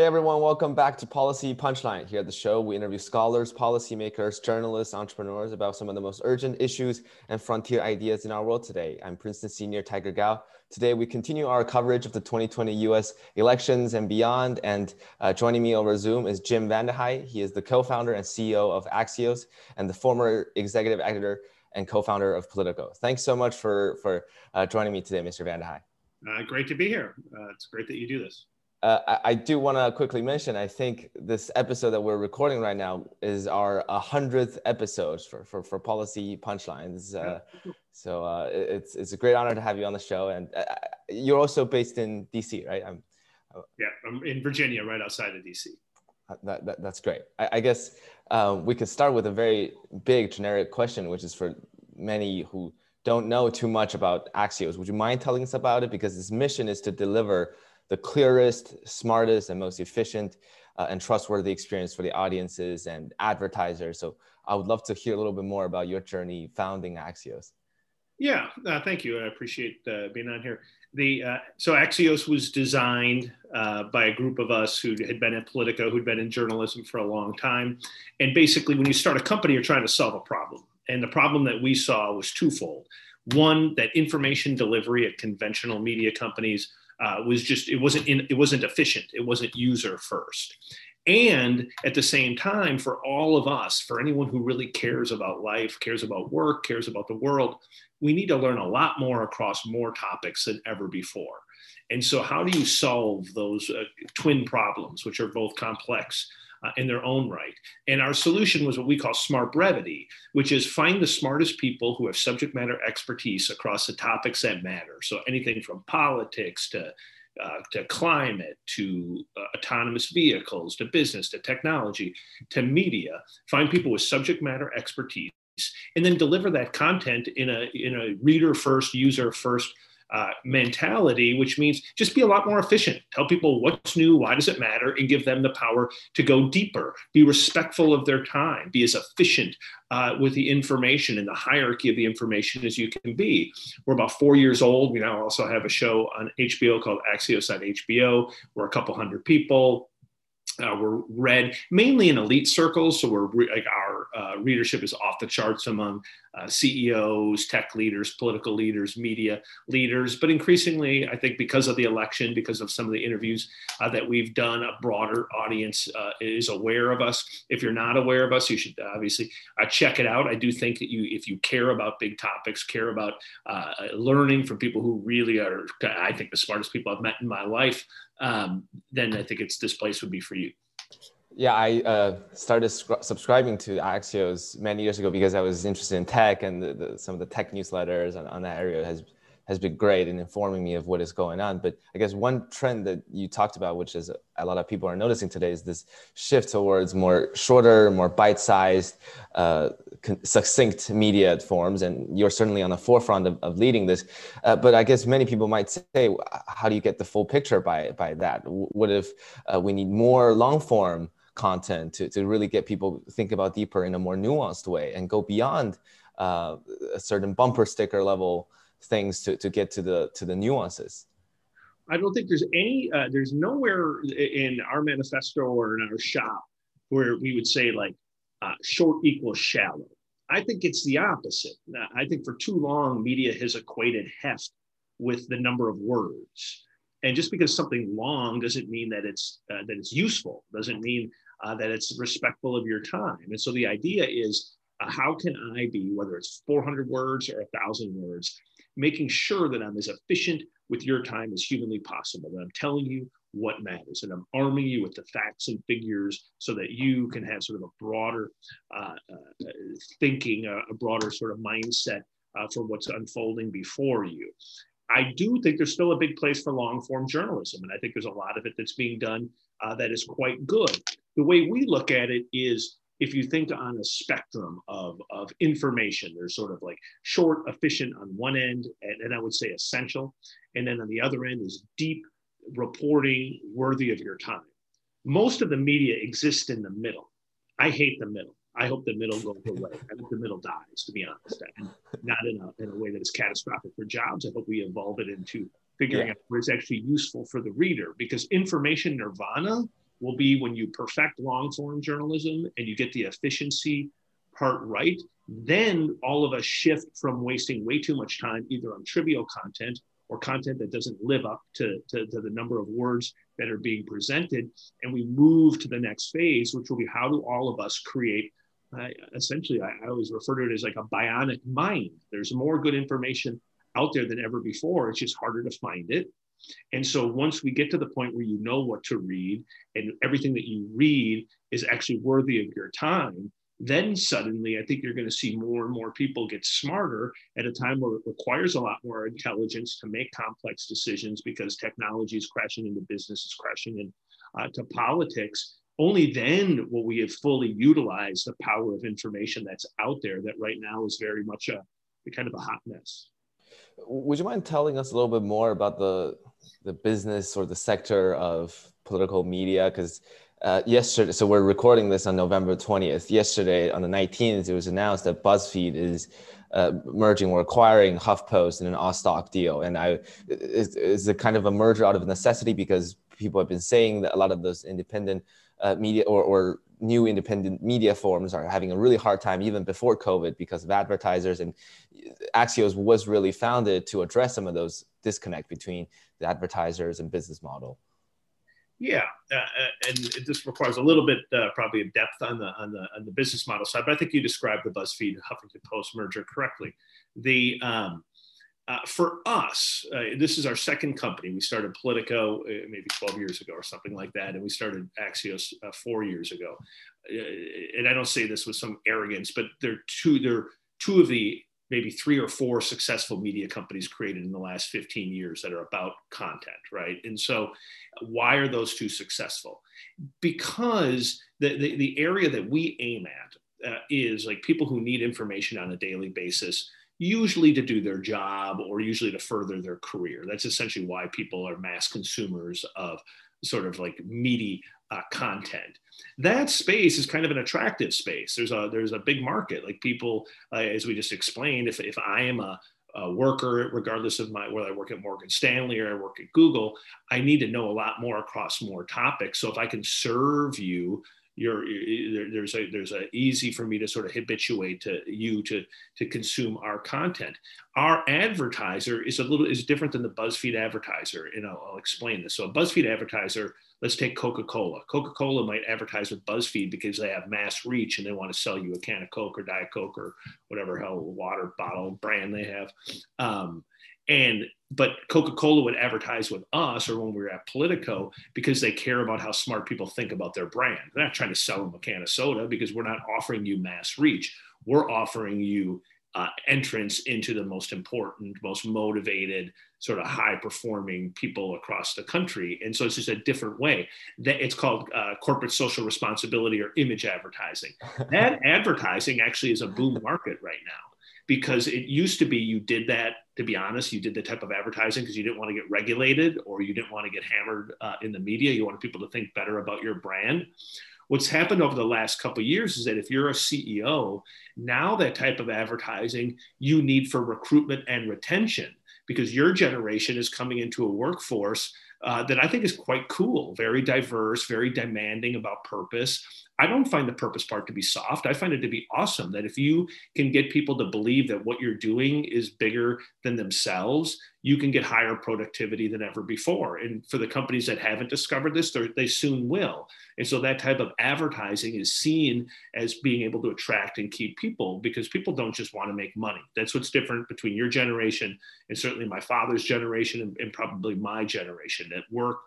Hey everyone, welcome back to Policy Punchline. Here at the show, we interview scholars, policymakers, journalists, entrepreneurs about some of the most urgent issues and frontier ideas in our world today. I'm Princeton senior Tiger Gao. Today, we continue our coverage of the 2020 US elections and beyond. And uh, joining me over Zoom is Jim VandeHei. He is the co-founder and CEO of Axios and the former executive editor and co-founder of Politico. Thanks so much for, for uh, joining me today, Mr. VandeHei. Uh, great to be here. Uh, it's great that you do this. Uh, I, I, do want to quickly mention, I think this episode that we're recording right now is our 100th episode for, for, for Policy Punchlines. Uh, so uh, it's, it's a great honor to have you on the show. And uh, you're also based in DC, right? I'm, uh, yeah, I'm in Virginia, right outside of DC. Uh, that, that, that's great. I, I guess um, we could start with a very big generic question, which is for many who don't know too much about Axios. Would you mind telling us about it? Because its mission is to deliver the clearest, smartest, and most efficient uh, and trustworthy experience for the audiences and advertisers. So I would love to hear a little bit more about your journey founding Axios. Yeah, uh, thank you. I appreciate uh, being on here. The uh, so Axios was designed uh, by a group of us who had been at Politico, who'd been in journalism for a long time, and basically, when you start a company, you're trying to solve a problem, and the problem that we saw was twofold. One, that information delivery at conventional media companies uh, was just it wasn't in, it wasn't efficient. It wasn't user first. And at the same time for all of us for anyone who really cares about life cares about work cares about the world we need to learn a lot more across more topics than ever before. And so how do you solve those uh, twin problems which are both complex uh, in their own right. And our solution was what we call smart brevity, which is find the smartest people who have subject matter expertise across the topics that matter. So anything from politics to uh, to climate, to uh, autonomous vehicles, to business, to technology, to media. Find people with subject matter expertise, and then deliver that content in a in a reader first, user first uh, mentality, which means just be a lot more efficient. Tell people what's new, why does it matter, and give them the power to go deeper. Be respectful of their time. Be as efficient uh, with the information and the hierarchy of the information as you can be. We're about four years old. We now also have a show on HBO called Axios on HBO. We're a couple hundred people. Uh, we're read mainly in elite circles, so we're re- like our uh, readership is off the charts among uh, CEOs, tech leaders, political leaders, media leaders. But increasingly, I think because of the election, because of some of the interviews uh, that we've done, a broader audience uh, is aware of us. If you're not aware of us, you should obviously uh, check it out. I do think that you, if you care about big topics, care about learning from people who really are, I think, the smartest people I've met in my life, um, then I think it's this place would be for you. Yeah, I uh, started subscribing to Axios many years ago because I was interested in tech and the, the, some of the tech newsletters on, on that area has has been great in informing me of what is going on. But I guess one trend that you talked about, which is a lot of people are noticing today, is this shift towards more shorter, more bite-sized, uh, succinct media forms. And you're certainly on the forefront of, of leading this. Uh, but I guess many people might say, how do you get the full picture by by that? What if uh, we need more long-form content to, to really get people think about deeper in a more nuanced way and go beyond uh, a certain bumper sticker level things to, to get to the to the nuances. I don't think there's any uh, there's nowhere in our manifesto or in our shop where we would say like uh, short equals shallow. I think it's the opposite. I think for too long media has equated heft with the number of words. And just because something long doesn't mean that it's uh, that it's useful doesn't mean uh, that it's respectful of your time and so the idea is uh, how can i be whether it's 400 words or a thousand words making sure that i'm as efficient with your time as humanly possible that i'm telling you what matters and i'm arming you with the facts and figures so that you can have sort of a broader uh, uh, thinking a broader sort of mindset uh, for what's unfolding before you I do think there's still a big place for long form journalism. And I think there's a lot of it that's being done uh, that is quite good. The way we look at it is if you think on a spectrum of, of information, there's sort of like short, efficient on one end, and, and I would say essential. And then on the other end is deep reporting worthy of your time. Most of the media exists in the middle. I hate the middle. I hope the middle goes away. I hope the middle dies, to be honest, and not in a, in a way that is catastrophic for jobs. I hope we evolve it into figuring yeah. out where it's actually useful for the reader because information nirvana will be when you perfect long form journalism and you get the efficiency part right, then all of us shift from wasting way too much time either on trivial content or content that doesn't live up to, to, to, the number of words that are being presented. And we move to the next phase, which will be how do all of us create uh, essentially, I, I always refer to it as like a bionic mind. There's more good information out there than ever before. It's just harder to find it. And so once we get to the point where you know what to read and everything that you read is actually worthy of your time, then suddenly I think you're going to see more and more people get smarter at a time where it requires a lot more intelligence to make complex decisions because technology is crashing into business, is crashing into uh, politics. Only then will we have fully utilized the power of information that's out there that right now is very much a, a kind of a hot mess. Would you mind telling us a little bit more about the the business or the sector of political media? Because uh, yesterday, so we're recording this on November 20th. Yesterday, on the 19th, it was announced that BuzzFeed is uh, merging or acquiring HuffPost in an all-stock deal. And I, it's a kind of a merger out of necessity because people have been saying that a lot of those independent uh, media or, or new independent media forms are having a really hard time even before COVID because of advertisers. And Axios was really founded to address some of those disconnect between the advertisers and business model. Yeah, uh, uh, and this requires a little bit uh, probably of depth on the on the on the business model side, but I think you described the BuzzFeed Huffington Post merger correctly. The um, uh, for us, uh, this is our second company. We started Politico uh, maybe 12 years ago or something like that, and we started Axios four years ago. and I don't say this with some arrogance, but they're two they're two of the maybe three or four successful media companies created in the last 15 years that are about content, right? And so, why are those two successful? Because the, the, the area that we aim at uh, is like people who need information on a daily basis, usually to do their job or usually to further their career. That's essentially why people are mass consumers of sort of like meaty uh, content. That space is kind of an attractive space. There's a there's a big market. Like people, uh, as we just explained, if if I am a, a worker, regardless of my whether I work at Morgan Stanley or I work at Google, I need to know a lot more across more topics. So if I can serve you you're, there's a there's a easy for me to sort of habituate to you to to consume our content. Our advertiser is a little is different than the BuzzFeed advertiser, and I'll, I'll explain this. So a BuzzFeed advertiser let's take Coca-Cola. Coca-Cola might advertise with BuzzFeed because they have mass reach and they want to sell you a can of Coke or Diet Coke or whatever hell water bottle brand they have. Um, and but Coca-Cola would advertise with us or when we were at Politico because they care about how smart people think about their brand. They're not trying to sell them a can of soda because we're not offering you mass reach. We're offering you uh, entrance into the most important, most motivated, sort of high performing people across the country. And so it's just a different way. That it's called uh, corporate social responsibility or image advertising. That advertising actually is a boom market right now because it used to be you did that to be honest you did the type of advertising because you didn't want to get regulated or you didn't want to get hammered uh, in the media you wanted people to think better about your brand what's happened over the last couple years is that if you're a ceo now that type of advertising you need for recruitment and retention because your generation is coming into a workforce uh, that I think is quite cool, very diverse, very demanding about purpose. I don't find the purpose part to be soft. I find it to be awesome that if you can get people to believe that what you're doing is bigger than themselves, you can get higher productivity than ever before. And for the companies that haven't discovered this, they soon will. And so that type of advertising is seen as being able to attract and keep people because people don't just want to make money. That's what's different between your generation and certainly my father's generation and, and probably my generation. That work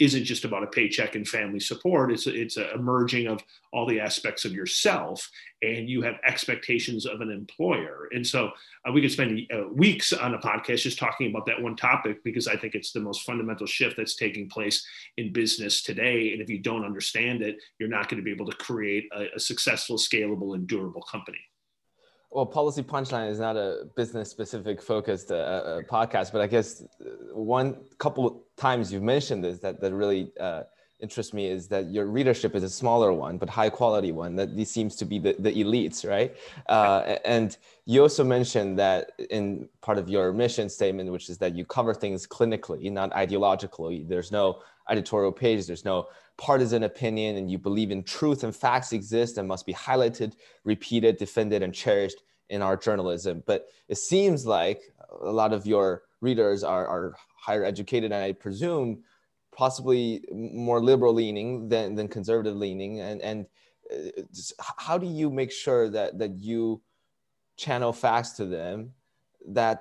isn't just about a paycheck and family support. It's a, it's a merging of all the aspects of yourself, and you have expectations of an employer. And so uh, we could spend uh, weeks on a podcast just talking about that one topic because I think it's the most fundamental shift that's taking place in business today. And if you don't understand it, you're not going to be able to create a, a successful, scalable, and durable company well, Policy Punchline is not a business specific focused uh, uh, podcast, but I guess one couple times you've mentioned this that, that really uh, interests me is that your readership is a smaller one, but high quality one. That these seems to be the, the elites, right? Uh, and you also mentioned that in part of your mission statement, which is that you cover things clinically, not ideologically. There's no editorial page. There's no partisan opinion, and you believe in truth and facts exist and must be highlighted, repeated, defended, and cherished in our journalism. But it seems like a lot of your readers are, are higher educated, and I presume possibly more liberal leaning than, than conservative leaning and and uh, how do you make sure that that you channel facts to them that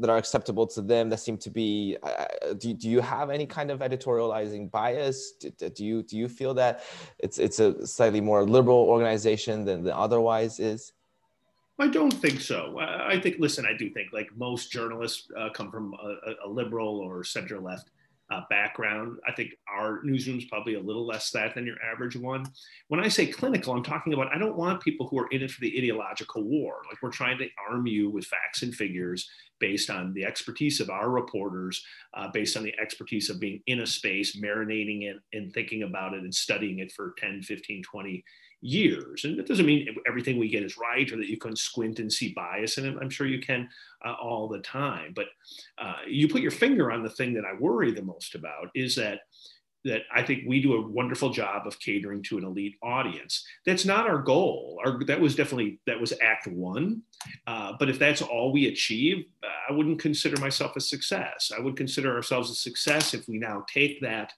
that are acceptable to them that seem to be uh, do, do you have any kind of editorializing bias do, do you do you feel that it's it's a slightly more liberal organization than the otherwise is I don't think so. I think, listen, I do think like most journalists uh, come from a, a liberal or center left uh, background. I think our newsroom is probably a little less that than your average one. When I say clinical, I'm talking about I don't want people who are in it for the ideological war. Like we're trying to arm you with facts and figures based on the expertise of our reporters, uh, based on the expertise of being in a space, marinating it and thinking about it and studying it for 10, 15, 20 years. And that doesn't mean everything we get is right or that you can squint and see bias. And I'm sure you can uh, all the time. But uh, you put your finger on the thing that I worry the most about is that that I think we do a wonderful job of catering to an elite audience. That's not our goal. Our, that was definitely that was Act One. Uh, but if that's all we achieve, I wouldn't consider myself a success. I would consider ourselves a success if we now take that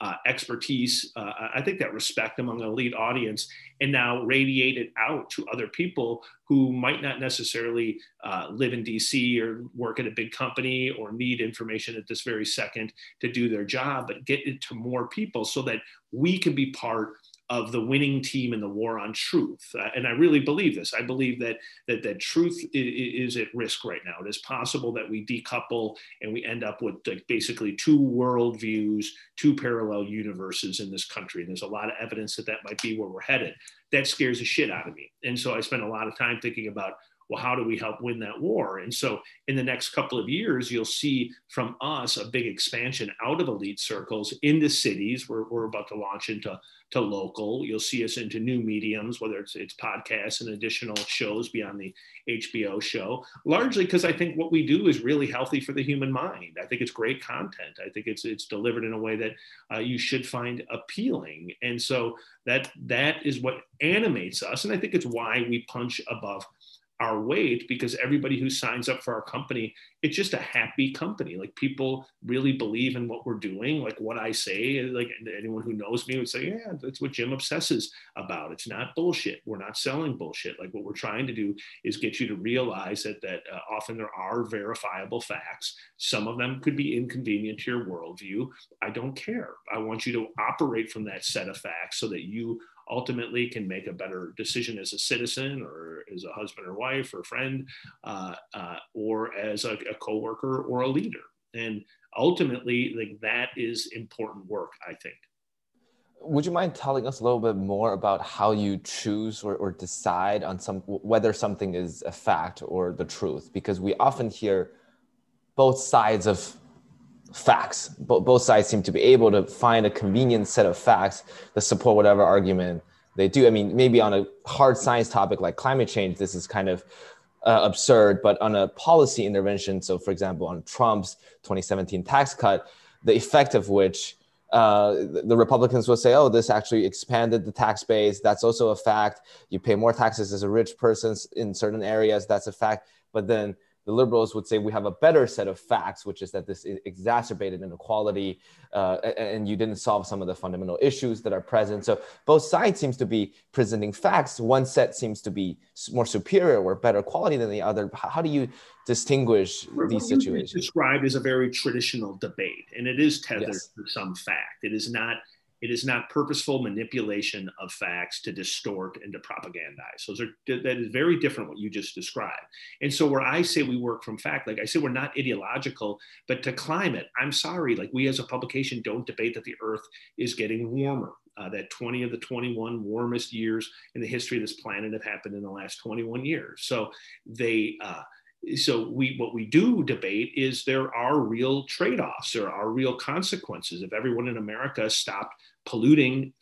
uh, expertise, uh, I think that respect among an elite audience, and now radiate it out to other people who might not necessarily uh, live in DC or work at a big company or need information at this very second to do their job, but get it to more people so that we can be part of the winning team in the war on truth. Uh, and I really believe this. I believe that that that truth is, is, at risk right now. It is possible that we decouple and we end up with like basically two worldviews, two parallel universes in this country. And there's a lot of evidence that that might be where we're headed. That scares the shit out of me. And so I spend a lot of time thinking about well, how do we help win that war? And so in the next couple of years, you'll see from us a big expansion out of elite circles into cities. We're, we're about to launch into to local. You'll see us into new mediums, whether it's, it's podcasts and additional shows beyond the HBO show, largely because I think what we do is really healthy for the human mind. I think it's great content. I think it's, it's delivered in a way that uh, you should find appealing. And so that, that is what animates us. And I think it's why we punch above our weight because everybody who signs up for our company it's just a happy company. Like people really believe in what we're doing. Like what i say like anyone who knows me would say yeah that's what jim obsesses about. It's not bullshit. We're not selling bullshit. Like what we're trying to do is get you to realize that that uh, often there are verifiable facts. Some of them could be inconvenient to your worldview. I don't care. I want you to operate from that set of facts so that you ultimately can make a better decision as a citizen or as a husband or wife or friend uh, uh, or as a, a coworker or a leader. And ultimately like that is important work i think. Would you mind telling us a little bit more about how you choose or, or decide on some whether something is a fact or the truth? Because we often hear both sides of facts. both sides seem to be able to find a convenient set of facts that support whatever argument they do. I mean, maybe on a hard science topic like climate change, this is kind of uh, absurd, but on a policy intervention, so for example, on Trump's 2017 tax cut, the effect of which uh, the Republicans will say, oh, this actually expanded the tax base. That's also a fact. You pay more taxes as a rich person in certain areas. That's a fact. But then the liberals would say we have a better set of facts, which is that this exacerbated inequality uh, and you didn't solve some of the fundamental issues that are present. So both sides seems to be presenting facts. One set seems to be more superior or better quality than the other. How do you distinguish what these situations? Described as a very traditional debate, and it is tethered yes. to some fact. It is not it is not purposeful manipulation of facts to distort and to propagandize. Those are that is very different what you just described. And so where I say we work from fact, like I said, we're not ideological, but to climate, I'm sorry, like we as a publication don't debate that the Earth is getting warmer. Uh, that 20 of the 21 warmest years in the history of this planet have happened in the last 21 years. So they uh, so we what we do debate is there are real trade-offs there are real consequences if everyone in america stopped polluting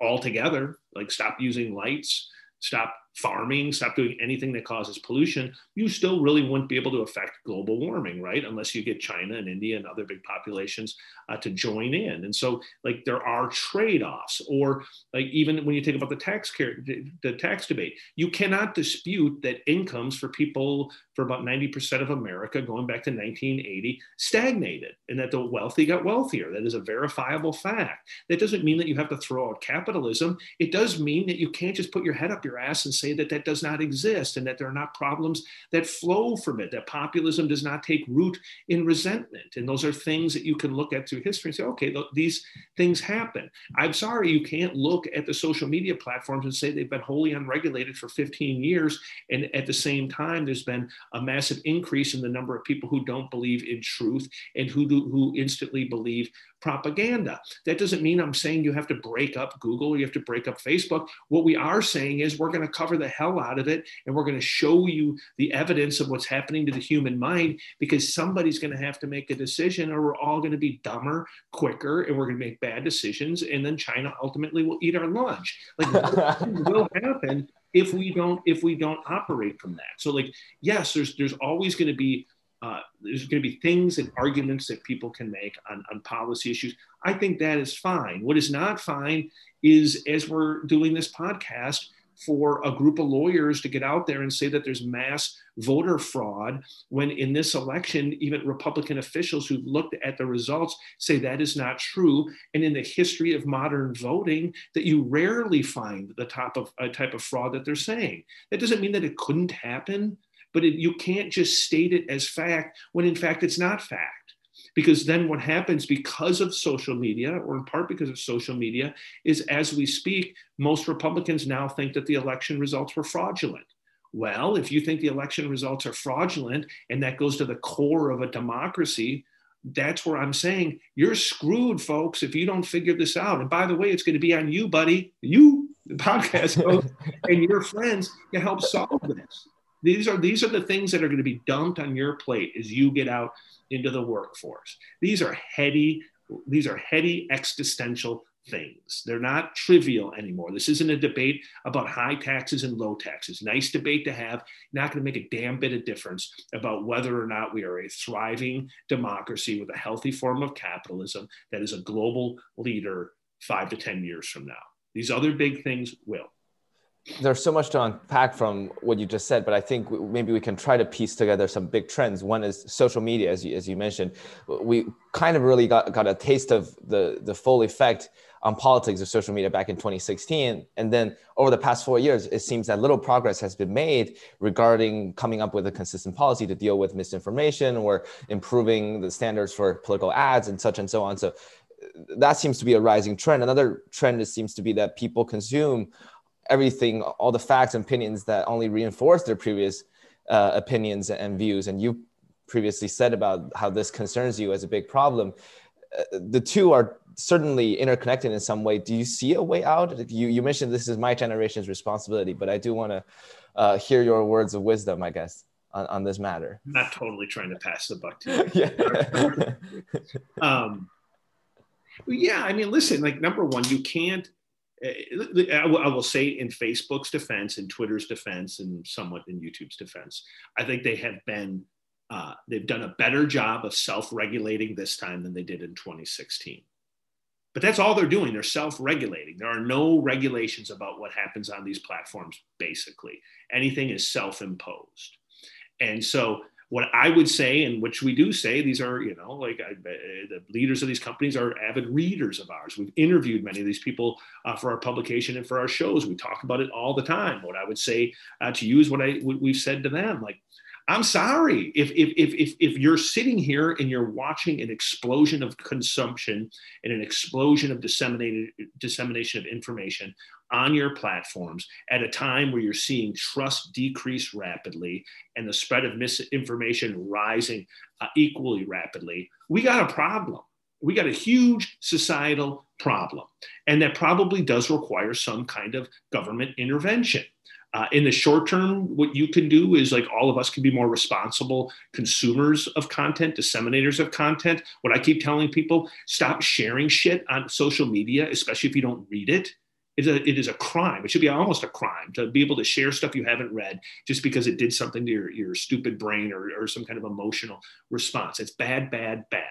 altogether like stop using lights stop farming, stop doing anything that causes pollution, you still really wouldn't be able to affect global warming, right? Unless you get China and India and other big populations uh, to join in. And so, like, there are trade-offs, or like even when you think about the tax care, the tax debate, you cannot dispute that incomes for people for about 90% of America going back to 1980 stagnated, and that the wealthy got wealthier. That is a verifiable fact. That doesn't mean that you have to throw out capitalism. It does mean that you can't just put your head up your ass and say that that does not exist and that there are not problems that flow from it, that populism does not take root in resentment. And those are things that you can look at through history and say, okay, th- these things happen. I'm sorry, you can't look at the social media platforms and say they've been wholly unregulated for 15 years. And at the same time, there's been a massive increase in the number of people who don't believe in truth and who do, who instantly believe propaganda. That doesn't mean I'm saying you have to break up Google or you have to break up Facebook. What we are saying is we're going to cover the hell out of it and we're going to show you the evidence of what's happening to the human mind because somebody's going to have to make a decision or we're all going to be dumber quicker and we're going to make bad decisions and then China ultimately will eat our lunch. Like will happen if we don't if we don't operate from that. So like yes, there's there's always going to be uh, there's going to be things and arguments that people can make on, on policy issues. I think that is fine. What is not fine is as we're doing this podcast, for a group of lawyers to get out there and say that there's mass voter fraud when in this election even republican officials who've looked at the results say that is not true and in the history of modern voting that you rarely find the type of uh, type of fraud that they're saying that doesn't mean that it couldn't happen but it, you can't just state it as fact when in fact it's not fact. Because then what happens because of social media, or in part because of social media, is as we speak, most Republicans now think that the election results were fraudulent. Well, if you think the election results are fraudulent and that goes to the core of a democracy, that's where I'm saying you're screwed, folks, if you don't figure this out. And by the way, it's going to be on you, buddy, you, the podcast host, and your friends to help solve this. These are these are the things that are going to be dumped on your plate as you get out into the workforce. These are heady these are heady existential things. They're not trivial anymore. This isn't a debate about high taxes and low taxes. Nice debate to have, not going to make a damn bit of difference about whether or not we are a thriving democracy with a healthy form of capitalism that is a global leader five to 10 years from now. These other big things will there's so much to unpack from what you just said, but I think maybe we can try to piece together some big trends. One is social media, as you, as you mentioned. We kind of really got, got a taste of the, the full effect on politics of social media back in 2016. And then over the past four years, it seems that little progress has been made regarding coming up with a consistent policy to deal with misinformation or improving the standards for political ads and such and so on. So uh, that seems to be a rising trend. Another trend seems to be that people consume everything, all the facts and opinions that only reinforce their previous uh, opinions and views. And you previously said about how this concerns you as a big problem. Uh, the two are certainly interconnected in some way. Do you see a way out? You, you mentioned this is my generation's responsibility, but I do want to uh, hear your words of wisdom, I guess, on, on this matter. I'm not totally trying to pass the buck to you. yeah. um, yeah, I mean, listen, like number one, you can't I will say in Facebook's defense, in Twitter's defense, and somewhat in YouTube's defense, I think they have been uh, they've done a better job of self-regulating this time than they did in 2016. But that's all they're doing. They're self-regulating. There are no regulations about what happens on these platforms. Basically, anything is self-imposed, and so what I would say, and which we do say, these are, you know, like I, the leaders of these companies are avid readers of ours. We've interviewed many of these people uh, for our publication and for our shows. We talk about it all the time. What I would say uh, to you is what I what we've said to them, like. I'm sorry if, if, if, if, if you're sitting here and you're watching an explosion of consumption and an explosion of disseminated dissemination of information on your platforms at a time where you're seeing trust decrease rapidly and the spread of misinformation rising uh, equally rapidly, we got a problem. We got a huge societal problem. And that probably does require some kind of government intervention. Uh, in the short term, what you can do is like all of us can be more responsible consumers of content, disseminators of content. What I keep telling people stop sharing shit on social media, especially if you don't read it it is, a, it is a crime. It should be almost a crime to be able to share stuff you haven't read just because it did something to your, your stupid brain or, or some kind of emotional response. It's bad, bad, bad.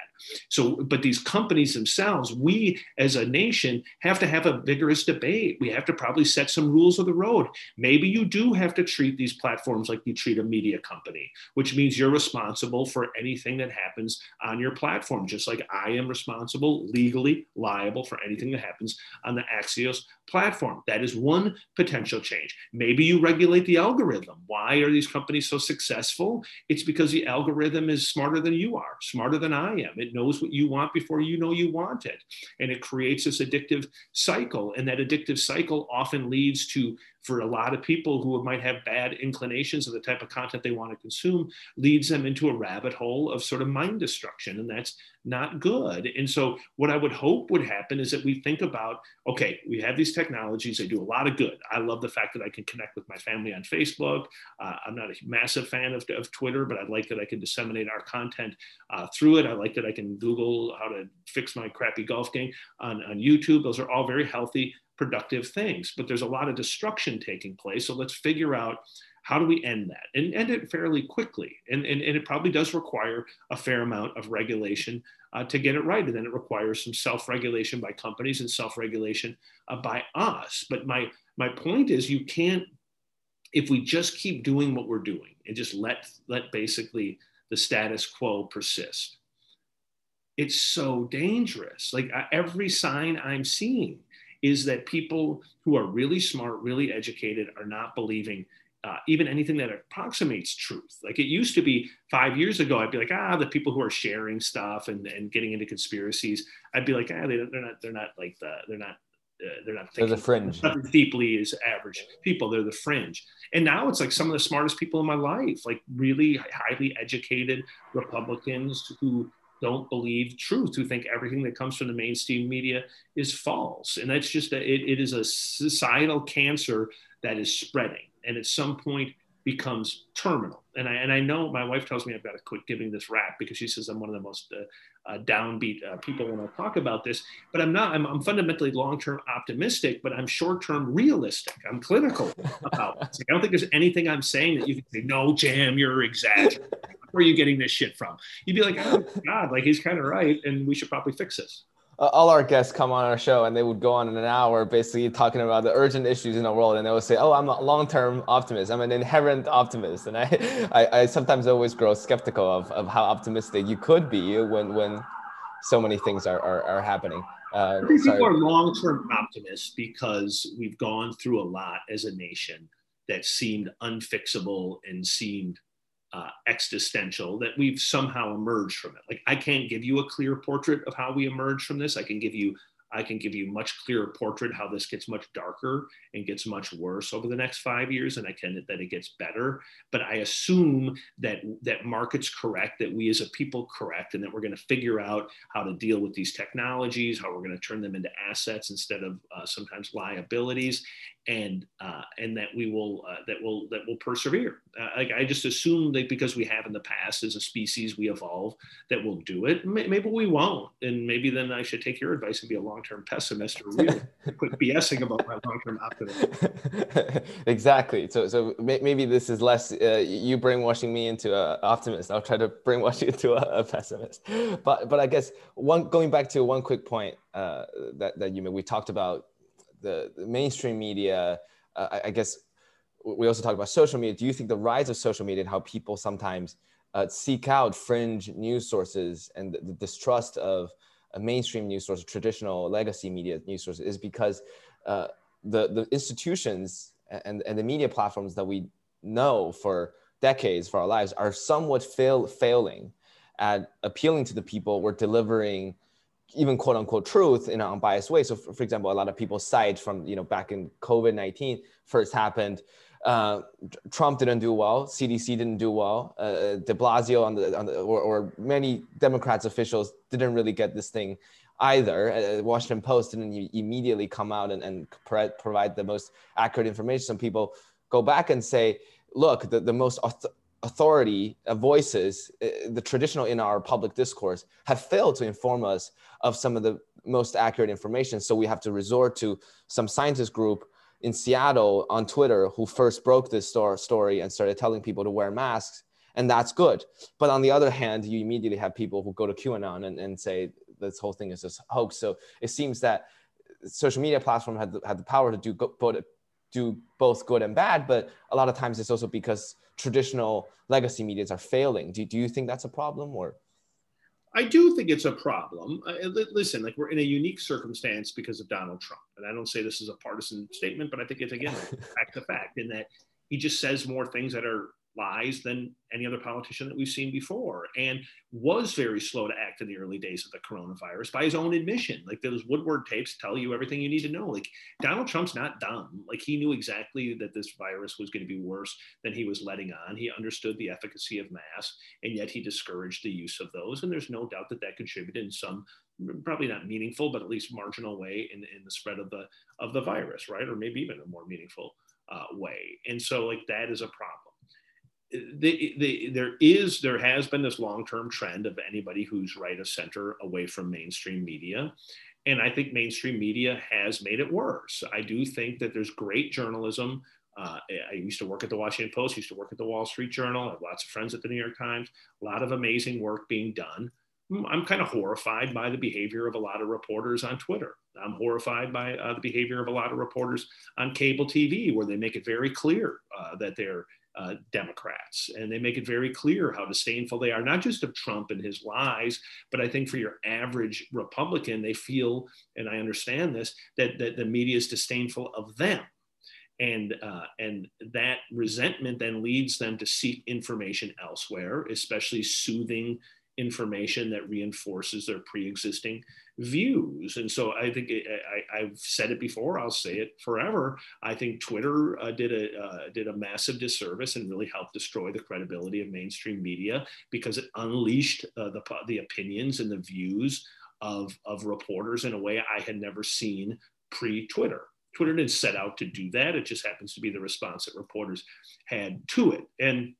So, but these companies themselves, we as a nation have to have a vigorous debate. We have to probably set some rules of the road. Maybe you do have to treat these platforms like you treat a media company, which means you're responsible for anything that happens on your platform, just like I am responsible, legally liable for anything that happens on the Axios platform. That is one potential change. Maybe you regulate the algorithm. Why are these companies so successful? It's because the algorithm is smarter than you are, smarter than I am. It knows what you want before you know you want it. And it creates this addictive cycle. And that addictive cycle often leads to for a lot of people who might have bad inclinations of the type of content they want to consume leads them into a rabbit hole of sort of mind destruction and that's not good. And so what i would hope would happen is that we think about okay we have these technologies they do a lot of good. I love the fact that i can connect with my family on facebook. Uh, i'm not a massive fan of, of twitter but i like that i can disseminate our content uh, through it. I like that i can google how to fix my crappy golf game on, on youtube. Those are all very healthy productive things, but there's a lot of destruction taking place. So let's figure out how do we end that and end it fairly quickly. And, and, and it probably does require a fair amount of regulation uh, to get it right. And then it requires some self regulation by companies and self regulation uh, by us. But my, my point is, you can't, if we just keep doing what we're doing and just let, let basically the status quo persist, it's so dangerous. Like uh, every sign I'm seeing is that people who are really smart, really educated, are not believing uh, even anything that approximates truth. Like it used to be five years ago, I'd be like, ah, the people who are sharing stuff and, and getting into conspiracies, I'd be like, ah, they, are not, they're not like the, they're not, uh, they're not thinking they're the fringe deeply as average people. They're the fringe. And now it's like some of the smartest people in my life, like really highly educated Republicans who don't believe truth, who think everything that comes from the mainstream media is false. And that's just, a, it, it is a societal cancer that is spreading. And at some point, becomes terminal. And I, and I know my wife tells me I've got to quit giving this rap because she says I'm one of the most uh, uh, downbeat uh, people when I talk about this. But I'm not, I'm, I'm fundamentally long term optimistic, but I'm short term realistic. I'm clinical about this. I don't think there's anything I'm saying that you can say, no, Jim, you're exaggerating where are you getting this shit from? You'd be like, oh God, like he's kind of right, and we should probably fix this. All our guests come on our show and they would go on in an hour basically talking about the urgent issues in the world and they would say oh i'm a long-term optimist. I'm an inherent optimist. And i i, I sometimes always grow skeptical of, of how optimistic you could be when when so many things are are, are happening. Uh, people are long-term optimists because we've gone through a lot as a nation that seemed unfixable and seemed uh, existential that we've somehow emerged from it. Like I can't give you a clear portrait of how we emerge from this. I can give you I can give you much clearer portrait how this gets much darker and gets much worse over the next five years, and I can that it gets better. But I assume that that market's correct, that we as a people correct, and that we're going to figure out how to deal with these technologies, how we're going to turn them into assets instead of uh, sometimes liabilities, and uh, and that we will uh, that will that will persevere. Uh, like I just assume that because we have in the past as a species we evolve that we'll do it. Maybe we won't, and maybe then I should take your advice and be a long-term pessimist or really quit BSing about my long-term optimism. exactly. So so maybe this is less uh, you brainwashing me into an optimist. I'll try to brainwash you into a, a, pessimist. But but I guess one going back to one quick point uh, that that you made, we talked about the, the mainstream media, uh, I, I, guess we also talk about social media. Do you think the rise of social media and how people sometimes uh, seek out fringe news sources and the, the distrust of a mainstream news source, traditional legacy media news sources, is because uh, the the institutions and, and the media platforms that we know for decades for our lives are somewhat fail, failing at appealing to the people we're delivering even quote unquote truth in an unbiased way. So, for, for, example, a lot of people cite from you know back in COVID nineteen first happened, uh, Trump didn't do well, CDC didn't do well, uh, uh, De Blasio on the, on the or, or, many Democrats officials didn't really get this thing either. Uh, Washington Post didn't immediately come out and, and provide the most accurate information. Some people go back and say, look, the, the most authority uh, voices, uh, the traditional in our public discourse, have failed to inform us of some of the most accurate information. So we have to resort to some scientist group in Seattle on Twitter who first broke this story and started telling people to wear masks. And that's good. But on the other hand, you immediately have people who go to QAnon and, and say this whole thing is just hoax. So it seems that social media platform had the, had the power to do both, do both good and bad, but a lot of times it's also because traditional legacy medias are failing. Do, do you think that's a problem or? I do think it's a problem. Uh, listen, like we're in a unique circumstance because of Donald Trump. And I don't say this is a partisan statement, but I think it's, again, fact to fact in that he just says more things that are lies than any other politician that we've seen before and was very slow to act in the early days of the coronavirus by his own admission. Like those woodward tapes tell you everything you need to know. Like donald trump's not dumb. Like he knew exactly that this virus was going to be worse than he was letting on. He understood the efficacy of masks and yet he discouraged the use of those and there's no doubt that that contributed in some probably not meaningful but at least marginal way in, in the spread of the of the virus right? Or maybe even a more meaningful uh, way. And so like that is a problem the, the, there is there has been this long-term trend of anybody who's right of center away from mainstream media. And i think mainstream media has made it worse. I do think that there's great journalism. Uh, i used to work at the washington post used to work at the wall street journal. I have lots of friends at the new york times. A lot of amazing work being done. Hmm, i'm kind of horrified by the behavior of a lot of reporters on twitter. I'm horrified by uh, the behavior of a lot of reporters on cable tv where they make it very clear uh, that they're uh, Democrats. And they make it very clear how disdainful they are, not just of Trump and his lies, but I think for your average Republican, they feel, and I understand this, that, that the media is disdainful of them. And, uh, and that resentment then leads them to seek information elsewhere, especially soothing information that reinforces their pre-existing views. And so i think I, have said it before i'll say it forever. I think twitter uh, did a uh, did a massive disservice and really helped destroy the credibility of mainstream media because it unleashed uh, the, the opinions and the views of, of reporters in a way i had never seen pre-twitter. Twitter didn't set out to do that. It just happens to be the response that reporters had to it. And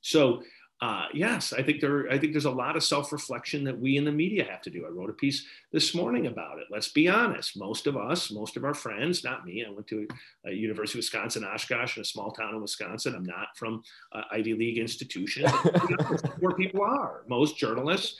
so uh, yes, I think there. I think there's a lot of self-reflection that we in the media have to do. I wrote a piece this morning about it. Let's be honest. Most of us, most of our friends, not me. I went to a University of Wisconsin Oshkosh in a small town in Wisconsin. I'm not from uh, Ivy League institution. where people are. Most journalists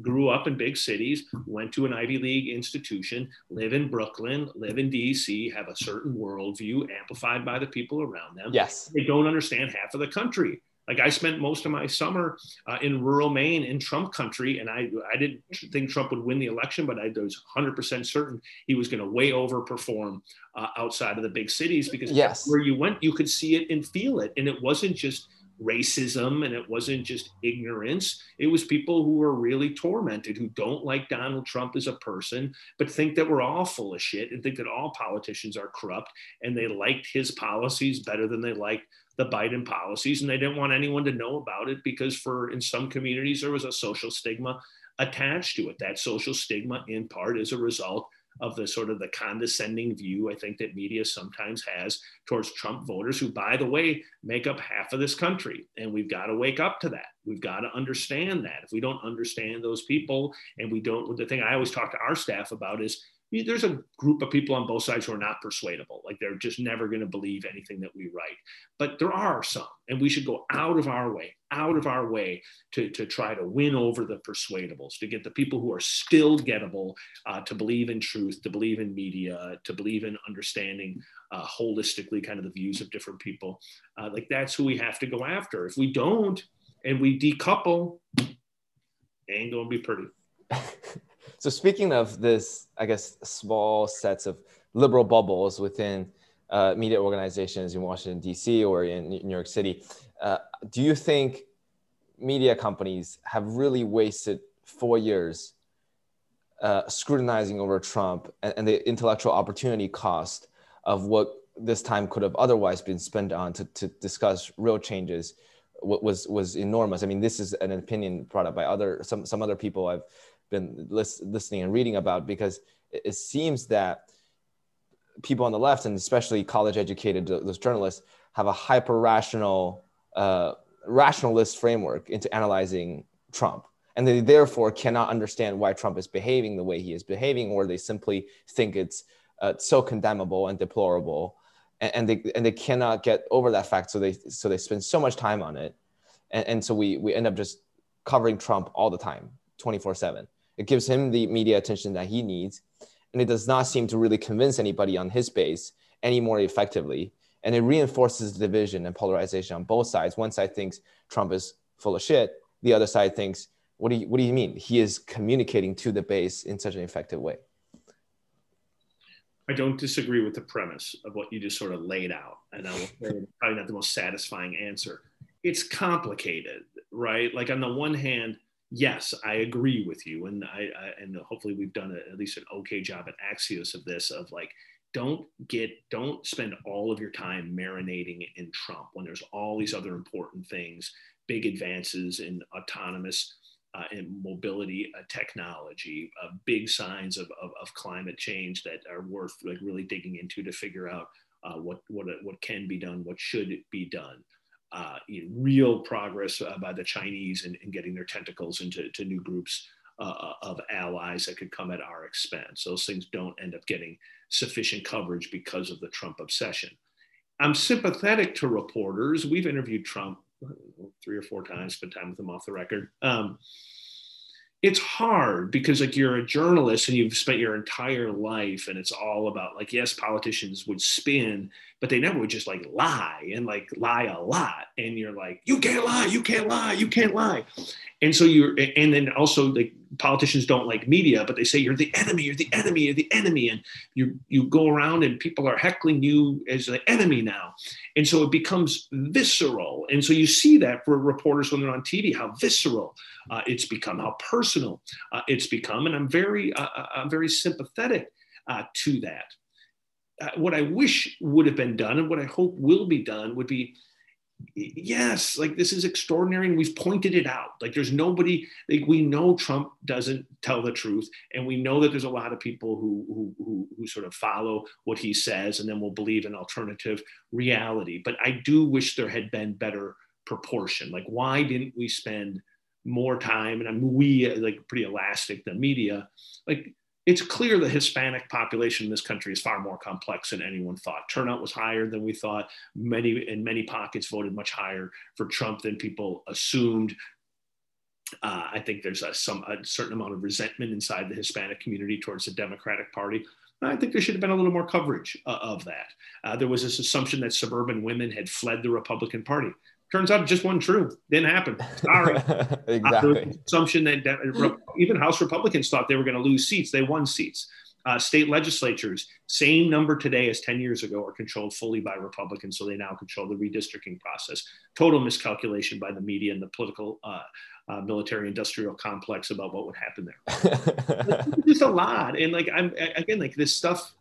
grew up in big cities, went to an Ivy League institution, live in Brooklyn, live in DC, have a certain worldview amplified by the people around them. Yes, they don't understand half of the country like I spent most of my summer uh, in rural Maine in Trump country, and I I didn't think Trump would win the election, but I was 100% certain he was going to way overperform uh, outside of the big cities because yes. where you went, you could see it and feel it, and it wasn't just racism and it wasn't just ignorance. It was people who were really tormented, who don't like Donald Trump as a person, but think that we're all full of shit and think that all politicians are corrupt, and they liked his policies better than they liked the Biden policies, and they didn't want anyone to know about it because, for in some communities, there was a social stigma attached to it. That social stigma, in part, is a result of the sort of the condescending view I think that media sometimes has towards Trump voters, who, by the way, make up half of this country. And we've got to wake up to that. We've got to understand that. If we don't understand those people, and we don't, the thing I always talk to our staff about is there's a group of people on both sides who are not persuadable. Like they're just never going to believe anything that we write. But there are some, and we should go out of our way, out of our way to, to try to win over the persuadables, to get the people who are still gettable uh, to believe in truth, to believe in media, to believe in understanding uh, holistically kind of the views of different people. Uh, like that's who we have to go after. If we don't and we decouple, ain't going to be pretty. So speaking of this, I guess small sets of liberal bubbles within uh, media organizations in Washington D.C. or in New York City, uh, do you think media companies have really wasted four years uh, scrutinizing over Trump and, and, the intellectual opportunity cost of what this time could have otherwise been spent on to, to discuss real changes was was enormous. I mean, this is an opinion brought up by other some some other people I've been lis- listening and reading about because it, it seems that people on the left and especially college educated those journalists have a hyper rational, uh, rationalist framework into analyzing Trump. And they therefore cannot understand why Trump is behaving the way he is behaving, or they simply think it's uh, so condemnable and deplorable. And, and, they, and they cannot get over that fact. So they, so they spend so much time on it. And, and so we, we end up just covering Trump all the time, 24 7. It gives him the media attention that he needs. And it does not seem to really convince anybody on his base any more effectively. And it reinforces the division and polarization on both sides. One side thinks Trump is full of shit. The other side thinks, what do you, what do you mean? He is communicating to the base in such an effective way. I don't disagree with the premise of what you just sort of laid out. And I will say probably not the most satisfying answer. It's complicated, right? Like on the one hand, yes, I agree with you, and I, I and hopefully we've done a, at least an okay job at Axios of this. Of like, don't get don't spend all of your time marinating in Trump when there's all these other important things, big advances in autonomous uh, and mobility uh, technology, uh, big signs of, of, of, climate change that are worth like really digging into to figure out uh, what what what can be done, what should be done. Uh, you know, real progress uh, by the Chinese in, in, getting their tentacles into to new groups of allies that could come at our expense. Those things don't end up getting sufficient coverage because of the Trump obsession. I'm sympathetic to reporters. We've interviewed Trump three or four times, spent time with him off the record. Um, it's hard because like you're a journalist and you've spent your entire life and it's all about like yes politicians would spin but they never would just like lie and like lie a lot. And you're like you can't lie you can't lie you can't lie. And so you're and then also like politicians don't like media but they say you're the enemy you're the enemy you're the enemy. And you you go around and people are heckling you as the enemy now. And so it becomes visceral. And so you see that for reporters when they're on tv how visceral uh, it's become how personal uh, it's become. And i'm very uh, uh i'm very sympathetic uh, to that Uh, what I wish would have been done and what I hope will be done would be yes, like this is extraordinary and we've pointed it out. Like there's nobody, like we know Trump doesn't tell the truth and we know that there's a lot of people who, who, who, who sort of follow what he says and then will believe an alternative reality. But I do wish there had been better proportion. Like why didn't we spend more time and I'm we like pretty elastic the media like it's clear the Hispanic population in this country is far more complex than anyone thought. Turnout was higher than we thought. Many in many pockets voted much higher for Trump than people assumed. Uh, I think there's a, some a certain amount of resentment inside the Hispanic community towards the Democratic Party. I think there should have been a little more coverage uh, of that. Uh, there was this assumption that suburban women had fled the Republican Party. Turns out it just wasn't true. Didn't happen. Sorry. exactly. Uh, assumption that, that even House Republicans thought they were going to lose seats. They won seats. Uh, state legislatures, same number today as 10 years ago, are controlled fully by Republicans. So they now control the redistricting process. Total miscalculation by the media and the political uh, uh, military industrial complex about what would happen there. just a lot. And like, I'm again, like this stuff,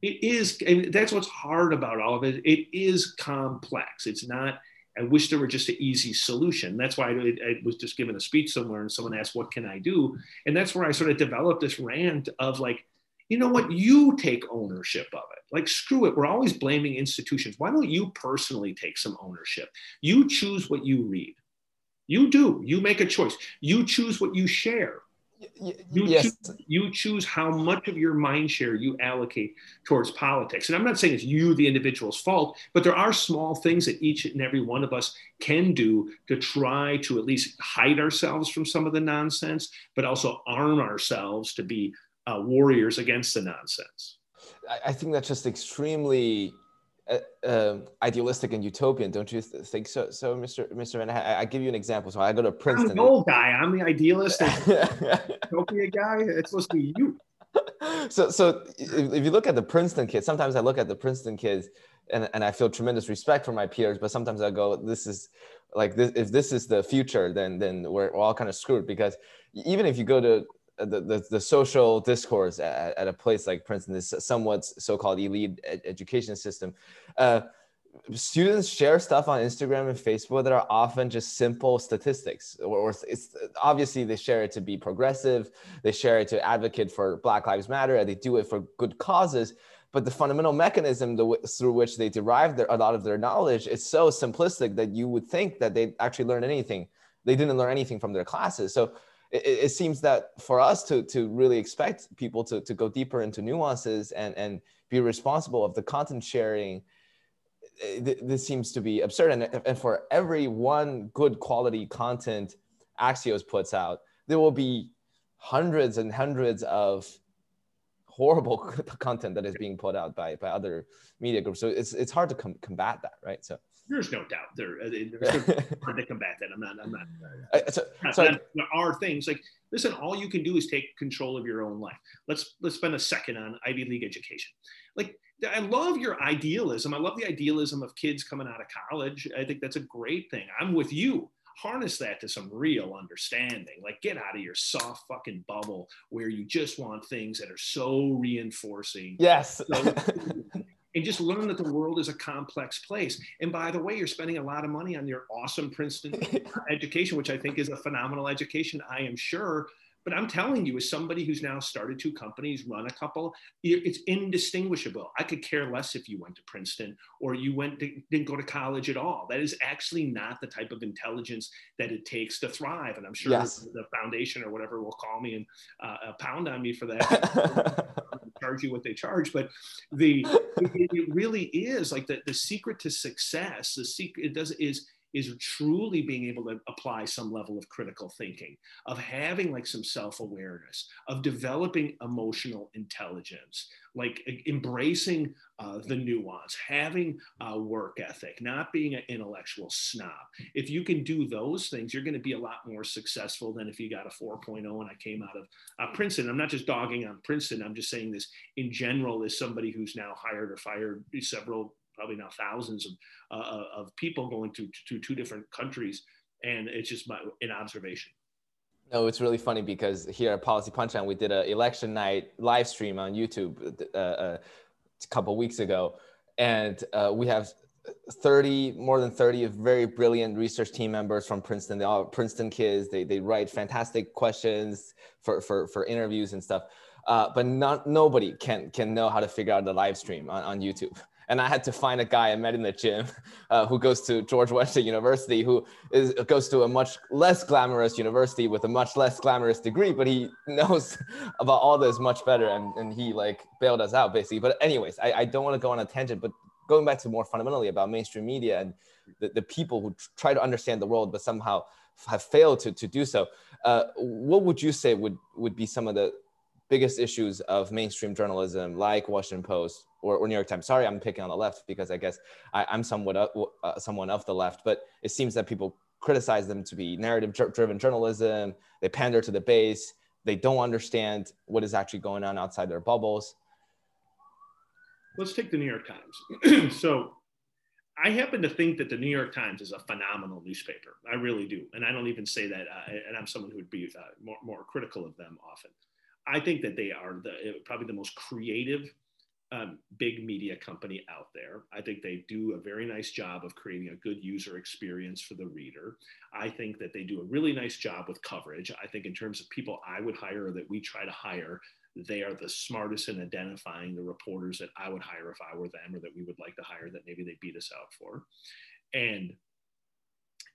it is, and that's what's hard about all of it. It is complex. It's not, I wish there were just an easy solution. That's why I, I, was just given a speech somewhere and someone asked, What can I do? And that's where I sort of developed this rant of like, you know what? You take ownership of it. Like, screw it. We're always blaming institutions. Why don't you personally take some ownership? You choose what you read. You do. You make a choice. You choose what you share. You, yes. choose, you choose how much of your mind share you allocate towards politics. And I'm not saying it's you, the individual's fault, but there are small things that each and every one of us can do to try to at least hide ourselves from some of the nonsense, but also arm ourselves to be uh, warriors against the nonsense. I think that's just extremely uh, um, idealistic and utopian, don't you th- think so? So, Mr. Mr. Van, I, I, give you an example. So I go to Princeton. I'm the old guy. I'm the idealist utopia guy. It's supposed to be you. So, so if, if you look at the Princeton kids, sometimes I look at the Princeton kids and, and I feel tremendous respect for my peers, but sometimes I go, this is like this, if this is the future, then then we're, we're all kind of screwed because even if you go to the, the, social discourse at, at, a place like Princeton, this somewhat so-called elite ed- education system, uh, students share stuff on Instagram and Facebook that are often just simple statistics, or, or, it's obviously they share it to be progressive, they share it to advocate for Black Lives Matter, they do it for good causes. but the fundamental mechanism the, through which they derive their, a lot of their knowledge is so simplistic that you would think that they actually learn anything. They didn't learn anything from their classes. So it, it, seems that for us to, to really expect people to, to go deeper into nuances and, and be responsible of the content sharing, eh, this seems to be absurd. And, and for every one good quality content Axios puts out, there will be hundreds and hundreds of horrible content that is being put out by, by other media groups. So it's, it's hard to com- combat that, right? So there's no doubt there, uh, there's no hard to combat that. I'm not, I'm not, uh, so, so there are things like, listen, all you can do is take control of your own life. Let's, let's spend a second on Ivy League education. Like, I love your idealism. I love the idealism of kids coming out of college. I think that's a great thing. I'm with you harness that to some real understanding. Like get out of your soft fucking bubble where you just want things that are so reinforcing. Yes. and just learn that the world is a complex place. And by the way, you're spending a lot of money on your awesome Princeton education, which I think is a phenomenal education, I am sure. But I'm telling you, as somebody who's now started two companies, run a couple, it's indistinguishable. I could care less if you went to Princeton or you went to, didn't go to college at all. That is actually not the type of intelligence that it takes to thrive. And I'm sure yes. the foundation or whatever will call me and uh, pound on me for that. charge you what they charge, but the it, it really is like the, the secret to success. The secret it does is is truly being able to apply some level of critical thinking, of having like some self awareness, of developing emotional intelligence, like embracing uh, the nuance, having a work ethic, not being an intellectual snob. If you can do those things, you're going to be a lot more successful than if you got a 4.0 and I came out of uh, Princeton. I'm not just dogging on Princeton, I'm just saying this in general as somebody who's now hired or fired several probably now thousands of, uh, uh, of people going to, to two different countries. And it's just my, an observation. No, it's really funny because here at Policy Punchline, we did an election night live stream on YouTube uh, uh, a couple weeks ago. And uh, we have 30, more than 30 of very brilliant research team members from Princeton. They all Princeton kids. They, they write fantastic questions for, for, for interviews and stuff. Uh, but not, nobody can, can know how to figure out the live stream on, on YouTube and I had to find a guy I met in the gym uh, who goes to George Washington University, who is, goes to a much less glamorous university with a much less glamorous degree, but he knows about all this much better, and, and he like bailed us out basically. But anyways, I, I don't want to go on a tangent, but going back to more fundamentally about mainstream media and the, the people who try to understand the world but somehow have failed to, to do so, uh, what would you say would, would be some of the biggest issues of mainstream journalism like Washington Post or, or New York Times. Sorry, I'm picking on the left because I guess I, am somewhat uh, someone of the left, but it seems that people criticize them to be narrative driven journalism. They pander to the base. They don't understand what is actually going on outside their bubbles. Let's take the New York Times. so I happen to think that the New York Times is a phenomenal newspaper. I really do. And I don't even say that, uh, and I'm someone who would be uh, more, more critical of them often. I think that they are the, probably the most creative um, big media company out there. I think they do a very nice job of creating a good user experience for the reader. I think that they do a really nice job with coverage. I think, in terms of people I would hire or that we try to hire, they are the smartest in identifying the reporters that I would hire if I were them or that we would like to hire that maybe they beat us out for. And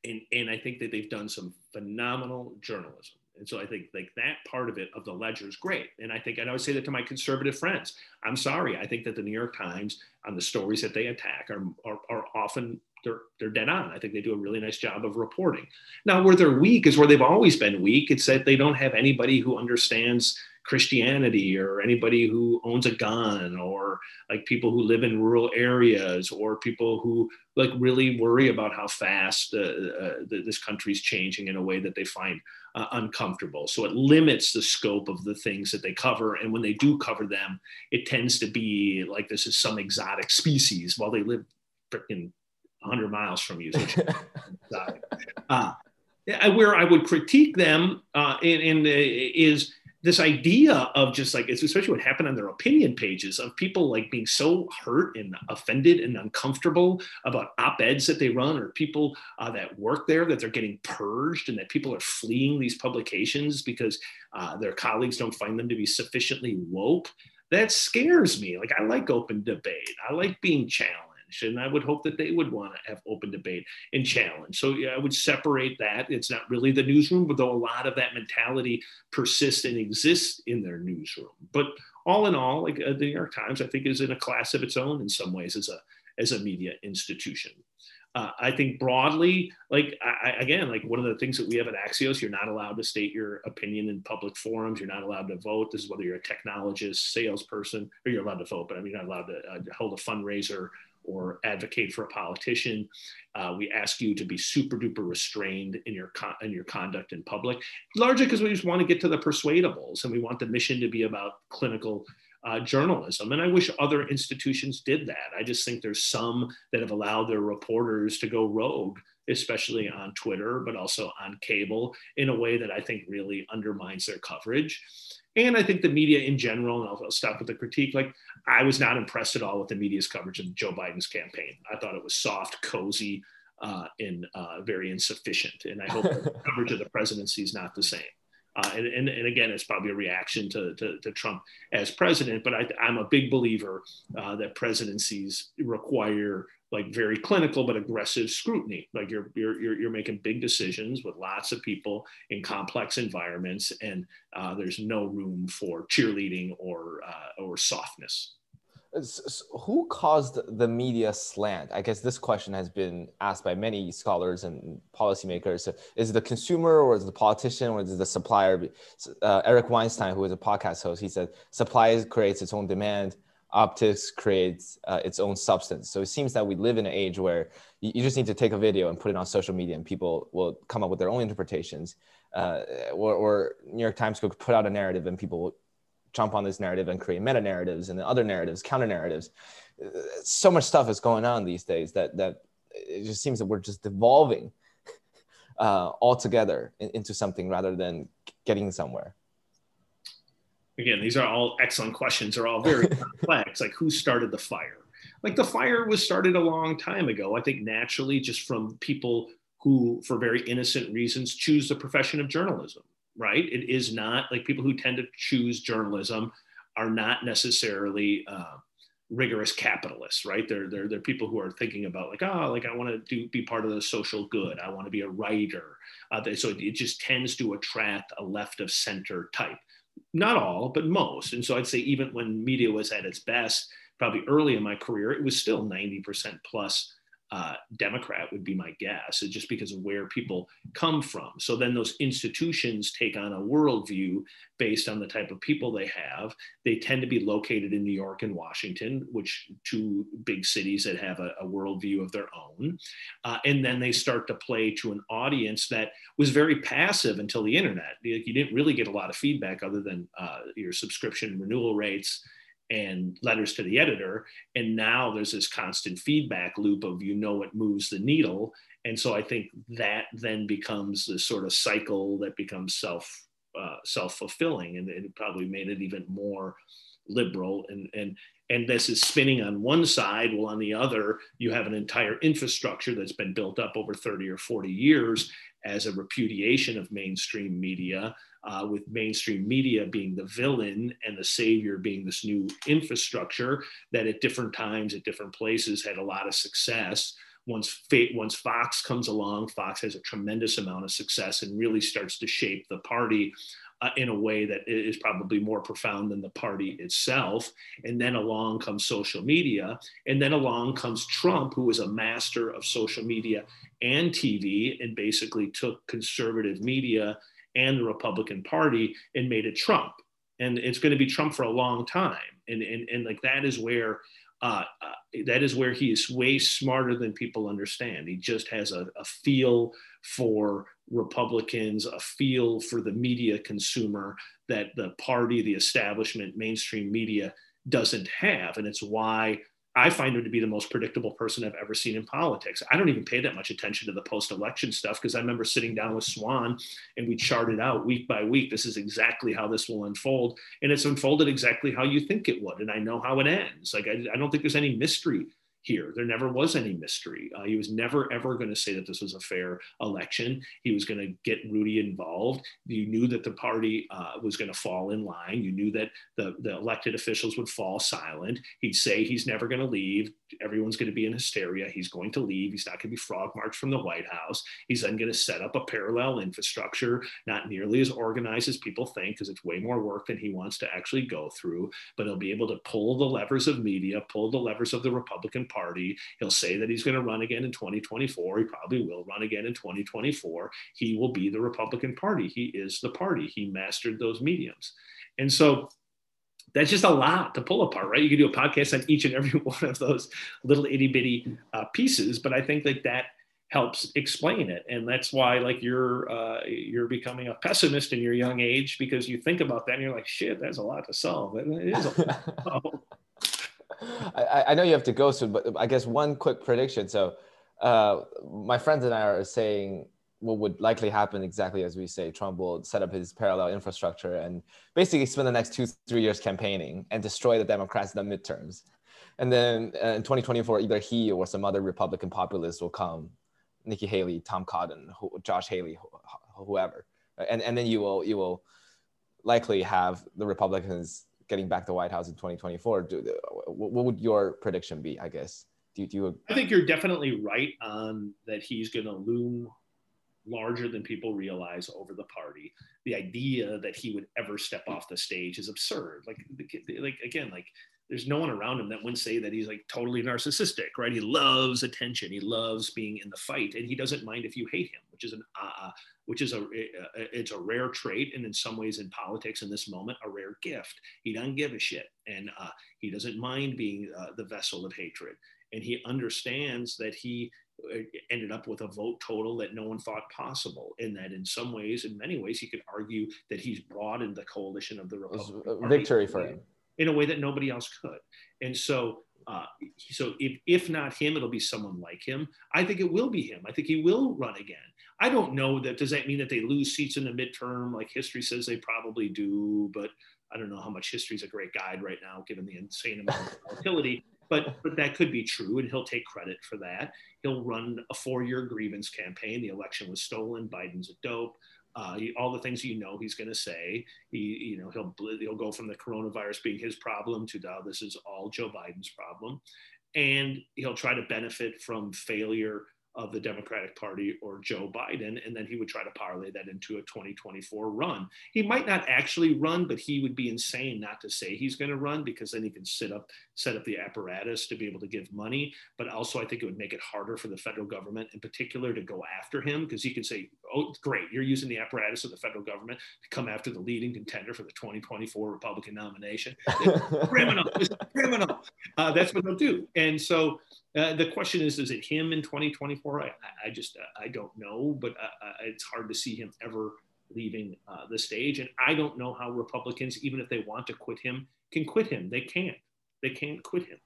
and, and I think that they've done some phenomenal journalism. And so I think like that part of it of the ledger is great. And I think and I would say that to my conservative friends. I'm sorry. I think that the New York Times on the stories that they attack are, are, are often they're they're dead on. I think they do a really nice job of reporting. Now, where they're weak is where they've always been weak. It's that they don't have anybody who understands Christianity or anybody who owns a gun or like people who live in rural areas or people who like really worry about how fast uh, uh, this country's changing in a way that they find uh, uncomfortable. So it limits the scope of the things that they cover. And when they do cover them, it tends to be like this is some exotic species while they live freaking 100 miles from you. Uh, where I would critique them uh, in, in uh, is this idea of just like especially what happened on their opinion pages of people like being so hurt and offended and uncomfortable about op-eds that they run or people uh, that work there that they're getting purged and that people are fleeing these publications because uh, their colleagues don't find them to be sufficiently woke that scares me. Like I like open debate. I like being challenged. And I would hope that they would want to have open debate and challenge. So yeah, I would separate that. It's not really the newsroom, but though a lot of that mentality persists and exists in their newsroom. But all in all, like uh, the New York Times, I think is in a class of its own in some ways as a as a media institution. Uh, I think broadly, like I, again, like one of the things that we have at Axios, you're not allowed to state your opinion in public forums. You're not allowed to vote. This is whether you're a technologist, salesperson, or you're allowed to vote, but I mean, you're not allowed to, uh, hold a fundraiser or advocate for a politician. Uh, we ask you to be super duper restrained in your con- in your conduct in public, largely because we just want to get to the persuadables and we want the mission to be about clinical uh, journalism. And I wish other institutions did that. I just think there's some that have allowed their reporters to go rogue, especially on Twitter, but also on cable, in a way that I think really undermines their coverage. And I think the media in general, and I'll, stop with the critique, like I was not impressed at all with the media's coverage of Joe Biden's campaign. I thought it was soft, cozy, uh, and uh, very insufficient. And I hope the coverage of the presidency is not the same. Uh, and, and, and, again, it's probably a reaction to, to, to Trump as president, but I, am a big believer uh, that presidencies require like very clinical but aggressive scrutiny. Like you're, you're, you're, making big decisions with lots of people in complex environments, and uh, there's no room for cheerleading or, uh, or softness who caused the media slant? I guess this question has been asked by many scholars and policymakers. Is it the consumer or is it the politician or is it the supplier? Uh, Eric Weinstein, who is a podcast host, he said supply creates its own demand, optics creates uh, its own substance. So it seems that we live in an age where you, you, just need to take a video and put it on social media and people will come up with their own interpretations. Uh, or, or New York Times could put out a narrative and people will jump on this narrative and create meta narratives and other narratives, counter narratives. So much stuff is going on these days that that it just seems that we're just devolving uh, altogether into something rather than getting somewhere. Again, these are all excellent questions. They're all very complex. Like, who started the fire? Like, the fire was started a long time ago. I think naturally, just from people who, for very innocent reasons, choose the profession of journalism right? It is not like people who tend to choose journalism are not necessarily uh, rigorous capitalists, right? They're, they're, they're people who are thinking about like, oh, like I want to do, be part of the social good. I want to be a writer. Uh, so it just tends to attract a left of center type. Not all, but most. And so I'd say even when media was at its best, probably early in my career, it was still 90% plus uh, Democrat would be my guess, just because of where people come from. So then those institutions take on a worldview based on the type of people they have. They tend to be located in New York and Washington, which two big cities that have a, a worldview of their own. Uh, and then they start to play to an audience that was very passive until the internet. You didn't really get a lot of feedback other than uh, your subscription renewal rates and letters to the editor. And now there's this constant feedback loop of you know it moves the needle. And so I think that then becomes this sort of cycle that becomes self uh, self fulfilling, and it probably made it even more liberal and and and this is spinning on one side while on the other you have an entire infrastructure that's been built up over 30 or 40 years as a repudiation of mainstream media uh, with mainstream media being the villain and the savior being this new infrastructure that at different times at different places had a lot of success once once Fox comes along, Fox has a tremendous amount of success and really starts to shape the party uh, in a way that is probably more profound than the party itself. And then along comes social media, and then along comes Trump, who is a master of social media and TV, and basically took conservative media and the Republican Party and made it Trump. And it's going to be Trump for a long time. And, and, and like that is where uh, uh, that is where he is way smarter than people understand. He just has a, a, feel for Republicans, a feel for the media consumer that the party, the establishment, mainstream media doesn't have. And it's why I find him to be the most predictable person I've ever seen in politics. I don't even pay that much attention to the post election stuff because I remember sitting down with Swan and we charted out week by week. This is exactly how this will unfold. And it's unfolded exactly how you think it would. And I know how it ends. Like, I, I don't think there's any mystery here. There never was any mystery. Uh, he was never ever going to say that this was a fair election. He was going to get Rudy involved. You knew that the party uh, was going to fall in line. You knew that the, the elected officials would fall silent. He'd say he's never going to leave. Everyone's going to be in hysteria. He's going to leave. He's not going to be frog marched from the White House. He's then going to set up a parallel infrastructure, not nearly as organized as people think, because it's way more work than he wants to actually go through. But he'll be able to pull the levers of media, pull the levers of the Republican Party. He'll say that he's going to run again in 2024. He probably will run again in 2024. He will be the Republican Party. He is the party. He mastered those mediums. And so that's just a lot to pull apart, right? You could do a podcast on each and every one of those little itty bitty uh, pieces, but I think that that helps explain it, and that's why like you're uh, you're becoming a pessimist in your young age because you think about that and you're like, shit, that's a lot to solve. It is. A I, I know you have to go soon, but I guess one quick prediction. So, uh, my friends and I are saying what would likely happen exactly as we say. Trump will set up his parallel infrastructure and basically spend the next two, three years campaigning and destroy the Democrats in the midterms. And then uh, in 2024, either he or some other Republican populist will come, Nikki Haley, Tom Cotton, Josh Hawley, whoever, and and then you will you will likely have the Republicans getting back the White House in 2024. Do, what would your prediction be? I guess. Do, do you? I think you're definitely right on that. He's going to loom larger than people realize over the party. The idea that he would ever step off the stage is absurd. Like, like again, like there's no one around him that wouldn't say that he's like totally narcissistic, right? He loves attention. He loves being in the fight, and he doesn't mind if you hate him, which is an uh, uh which is a it's a rare trait, and in some ways in politics in this moment, a rare gift. He doesn't give a shit, and uh, he doesn't mind being uh, the vessel of hatred, and he understands that he ended up with a vote total that no one thought possible. And that in some ways, in many ways, he could argue that he's broadened the coalition of the Republican victory for him in a way that nobody else could. And so, uh, so if, if not him, it'll be someone like him. I think it will be him. I think he will run again. I don't know that. Does that mean that they lose seats in the midterm? Like history says they probably do, but I don't know how much history is a great guide right now, given the insane amount of volatility but but that could be true, and he'll take credit for that. He'll run a four-year grievance campaign. The election was stolen. Biden's a dope. Uh, all the things you know he's going to say. He, you know, he'll he'll go from the coronavirus being his problem to now this is all Joe Biden's problem, and he'll try to benefit from failure of the Democratic Party or Joe Biden, and then he would try to parlay that into a 2024 run. He might not actually run, but he would be insane not to say he's going to run because then he can sit up, set up the apparatus to be able to give money. But also, I think it would make it harder for the federal government, in particular, to go after him because he can say, "Oh, great, you're using the apparatus of the federal government to come after the leading contender for the 2024 Republican nomination." criminal, criminal. Uh, that's what they'll do, and so uh, the question is, is it him in 2024? I, I just, uh, I don't know, but uh, uh, it's hard to see him ever leaving uh, the stage. And I don't know how Republicans, even if they want to quit him, can quit him. They can't. They can't quit him.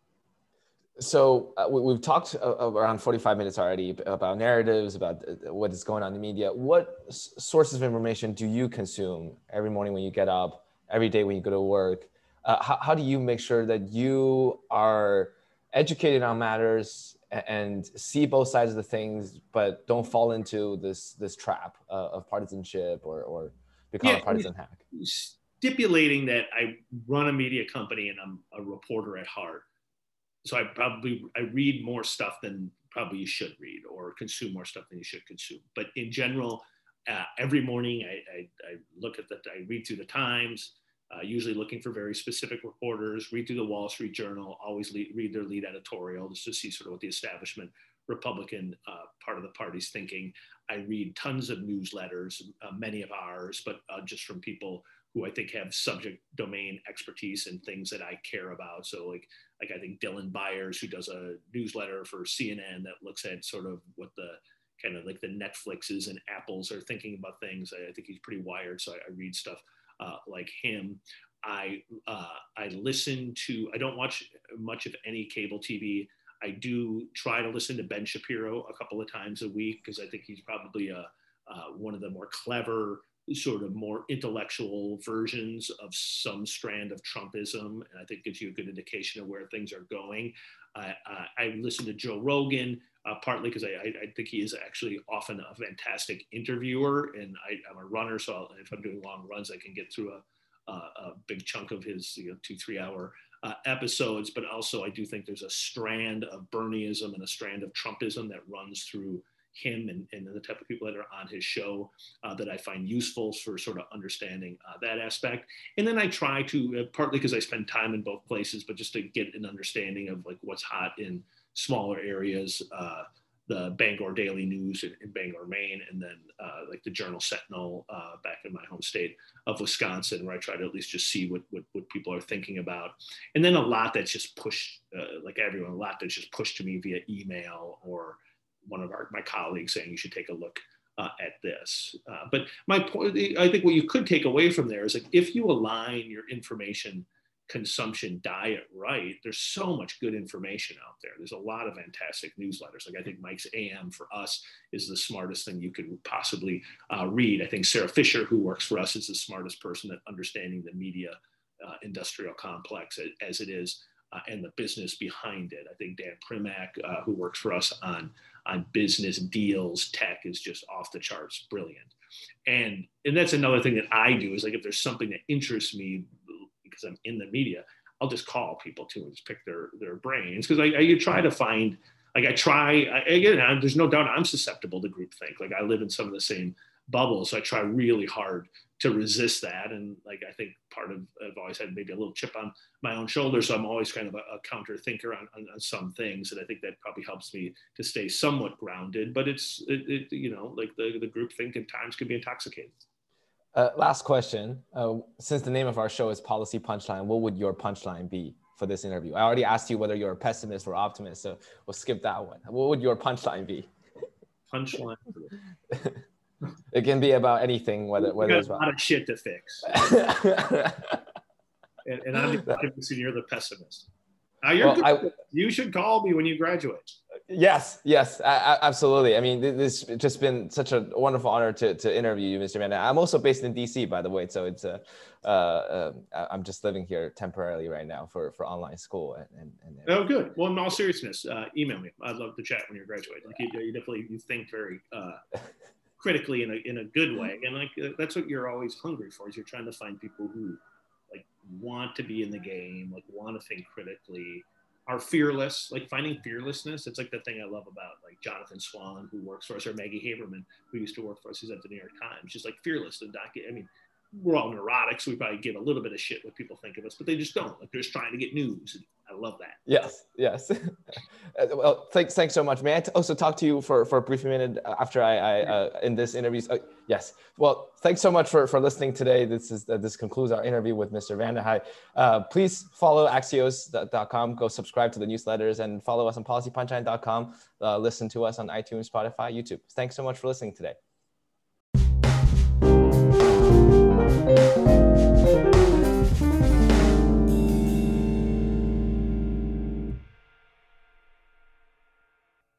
So uh, we, have talked around 45 minutes already about narratives, about what is going on in the media. What s- sources of information do you consume every morning when you get up, every day when you go to work? how, how do you make sure that you are educated on matters and see both sides of the things, but don't fall into this this trap uh, of partisanship or or become yeah, a partisan hack. Stipulating that I run a media company and I'm a reporter at heart, so I probably I read more stuff than probably you should read or consume more stuff than you should consume. But in general, uh, every morning I, I, I look at the I read through the Times uh, usually looking for very specific reporters, read through the Wall Street Journal, always lead, read their lead editorial just to see sort of what the establishment Republican uh, part of the party's thinking. I read tons of newsletters, uh, many of ours, but uh, just from people who I think have subject domain expertise and things that I care about. So like, like I think Dylan Byers, who does a newsletter for CNN that looks at sort of what the kind of like the Netflixes and Apples are thinking about things. I, I think he's pretty wired, so I, I read stuff uh, like him. I uh, I listen to. I don't watch much of any cable TV. I do try to listen to Ben Shapiro a couple of times a week because I think he's probably a uh, one of the more clever, sort of more intellectual versions of some strand of Trumpism, and I think gives you a good indication of where things are going. I, I listen to Joe Rogan. Uh, partly because I, I, think he is actually often a fantastic interviewer, and I, am a runner, so I'll, if I'm doing long runs, I can get through a, a, a big chunk of his you know, two three hour uh, episodes. But also, I do think there's a strand of Bernieism and a strand of Trumpism that runs through him and, and the type of people that are on his show uh, that I find useful for sort of understanding uh, that aspect. And then I try to, uh, partly because I spend time in both places, but just to get an understanding of like what's hot in smaller areas. Uh, the Bangor Daily News in, in Bangor, Maine, and then uh, like the Journal Sentinel uh, back in my home state of Wisconsin, where I try to at least just see what, what, what people are thinking about. And then a lot that's just pushed, uh, like everyone, a lot that's just pushed to me via email or one of our, my colleagues saying you should take a look uh, at this. Uh, but my point, I think what you could take away from there is like if you align your information consumption diet right, there's so much good information out there. There's a lot of fantastic newsletters. Like I think Mike's AM for us is the smartest thing you could possibly uh, read. I think Sara Fischer, who works for us, is the smartest person at understanding the media uh, industrial complex as, it is uh, and the business behind it. I think Dan Primack, uh, who works for us on, on business deals, tech is just off the charts, brilliant. And, and that's another thing that I do is like if there's something that interests me because I'm in the media, I'll just call people too and just pick their their brains because I, I you try to find like I try I, again. I, there's no doubt I'm susceptible to groupthink. Like I live in some of the same bubbles, so I try really hard to resist that. And like I think part of I've always had maybe a little chip on my own shoulder, so I'm always kind of a, a counter thinker on, on, on, some things, and I think that probably helps me to stay somewhat grounded. But it's it, it you know like the the group think at times can be intoxicating. Uh, last question. Uh, since the name of our show is Policy Punchline, what would your punchline be for this interview? I already asked you whether you're a pessimist or optimist, so we'll skip that one. What would your punchline be? Punchline. it can be about anything, whether whether it's about a lot of shit to fix. and, and, I'm the optimist, and you're the pessimist. Well, I, you should call me when you graduate. Yes, yes, absolutely. I mean, this has just been such a wonderful honor to, to interview you, Mr. Vanda. I'm also based in DC, by the way, so it's a, uh, uh, I'm just living here temporarily right now for, for online school. And, and, and oh, good. Well, in all seriousness, uh, email me. I'd love to chat when you're graduating. Like you, you definitely you think very uh, critically in a in a good way, and like that's what you're always hungry for. Is you're trying to find people who want to be in the game, like want to think critically are fearless, like finding fearlessness. It's like the thing I love about like Jonathan Swan, who works for us, or Maggie Haberman, who used to work for us, who's at the New York Times. She's like fearless and docu- I mean, we're all neurotic, so we probably give a little bit of shit what people think of us, but they just don't. Like they're just trying to get news. I love that. Yes, yes. Uh, well, thanks, thanks so much. May I also talk to you for, for a brief minute after I, I uh, in this interview? Uh, yes. Well, thanks so much for, for listening today. This is uh, this concludes our interview with Mr. VandeHei. Uh, please follow Axios.com. Go subscribe to the newsletters and follow us on PolicyPunchline.com. Uh, listen to us on iTunes, Spotify, YouTube. Thanks so much for listening today.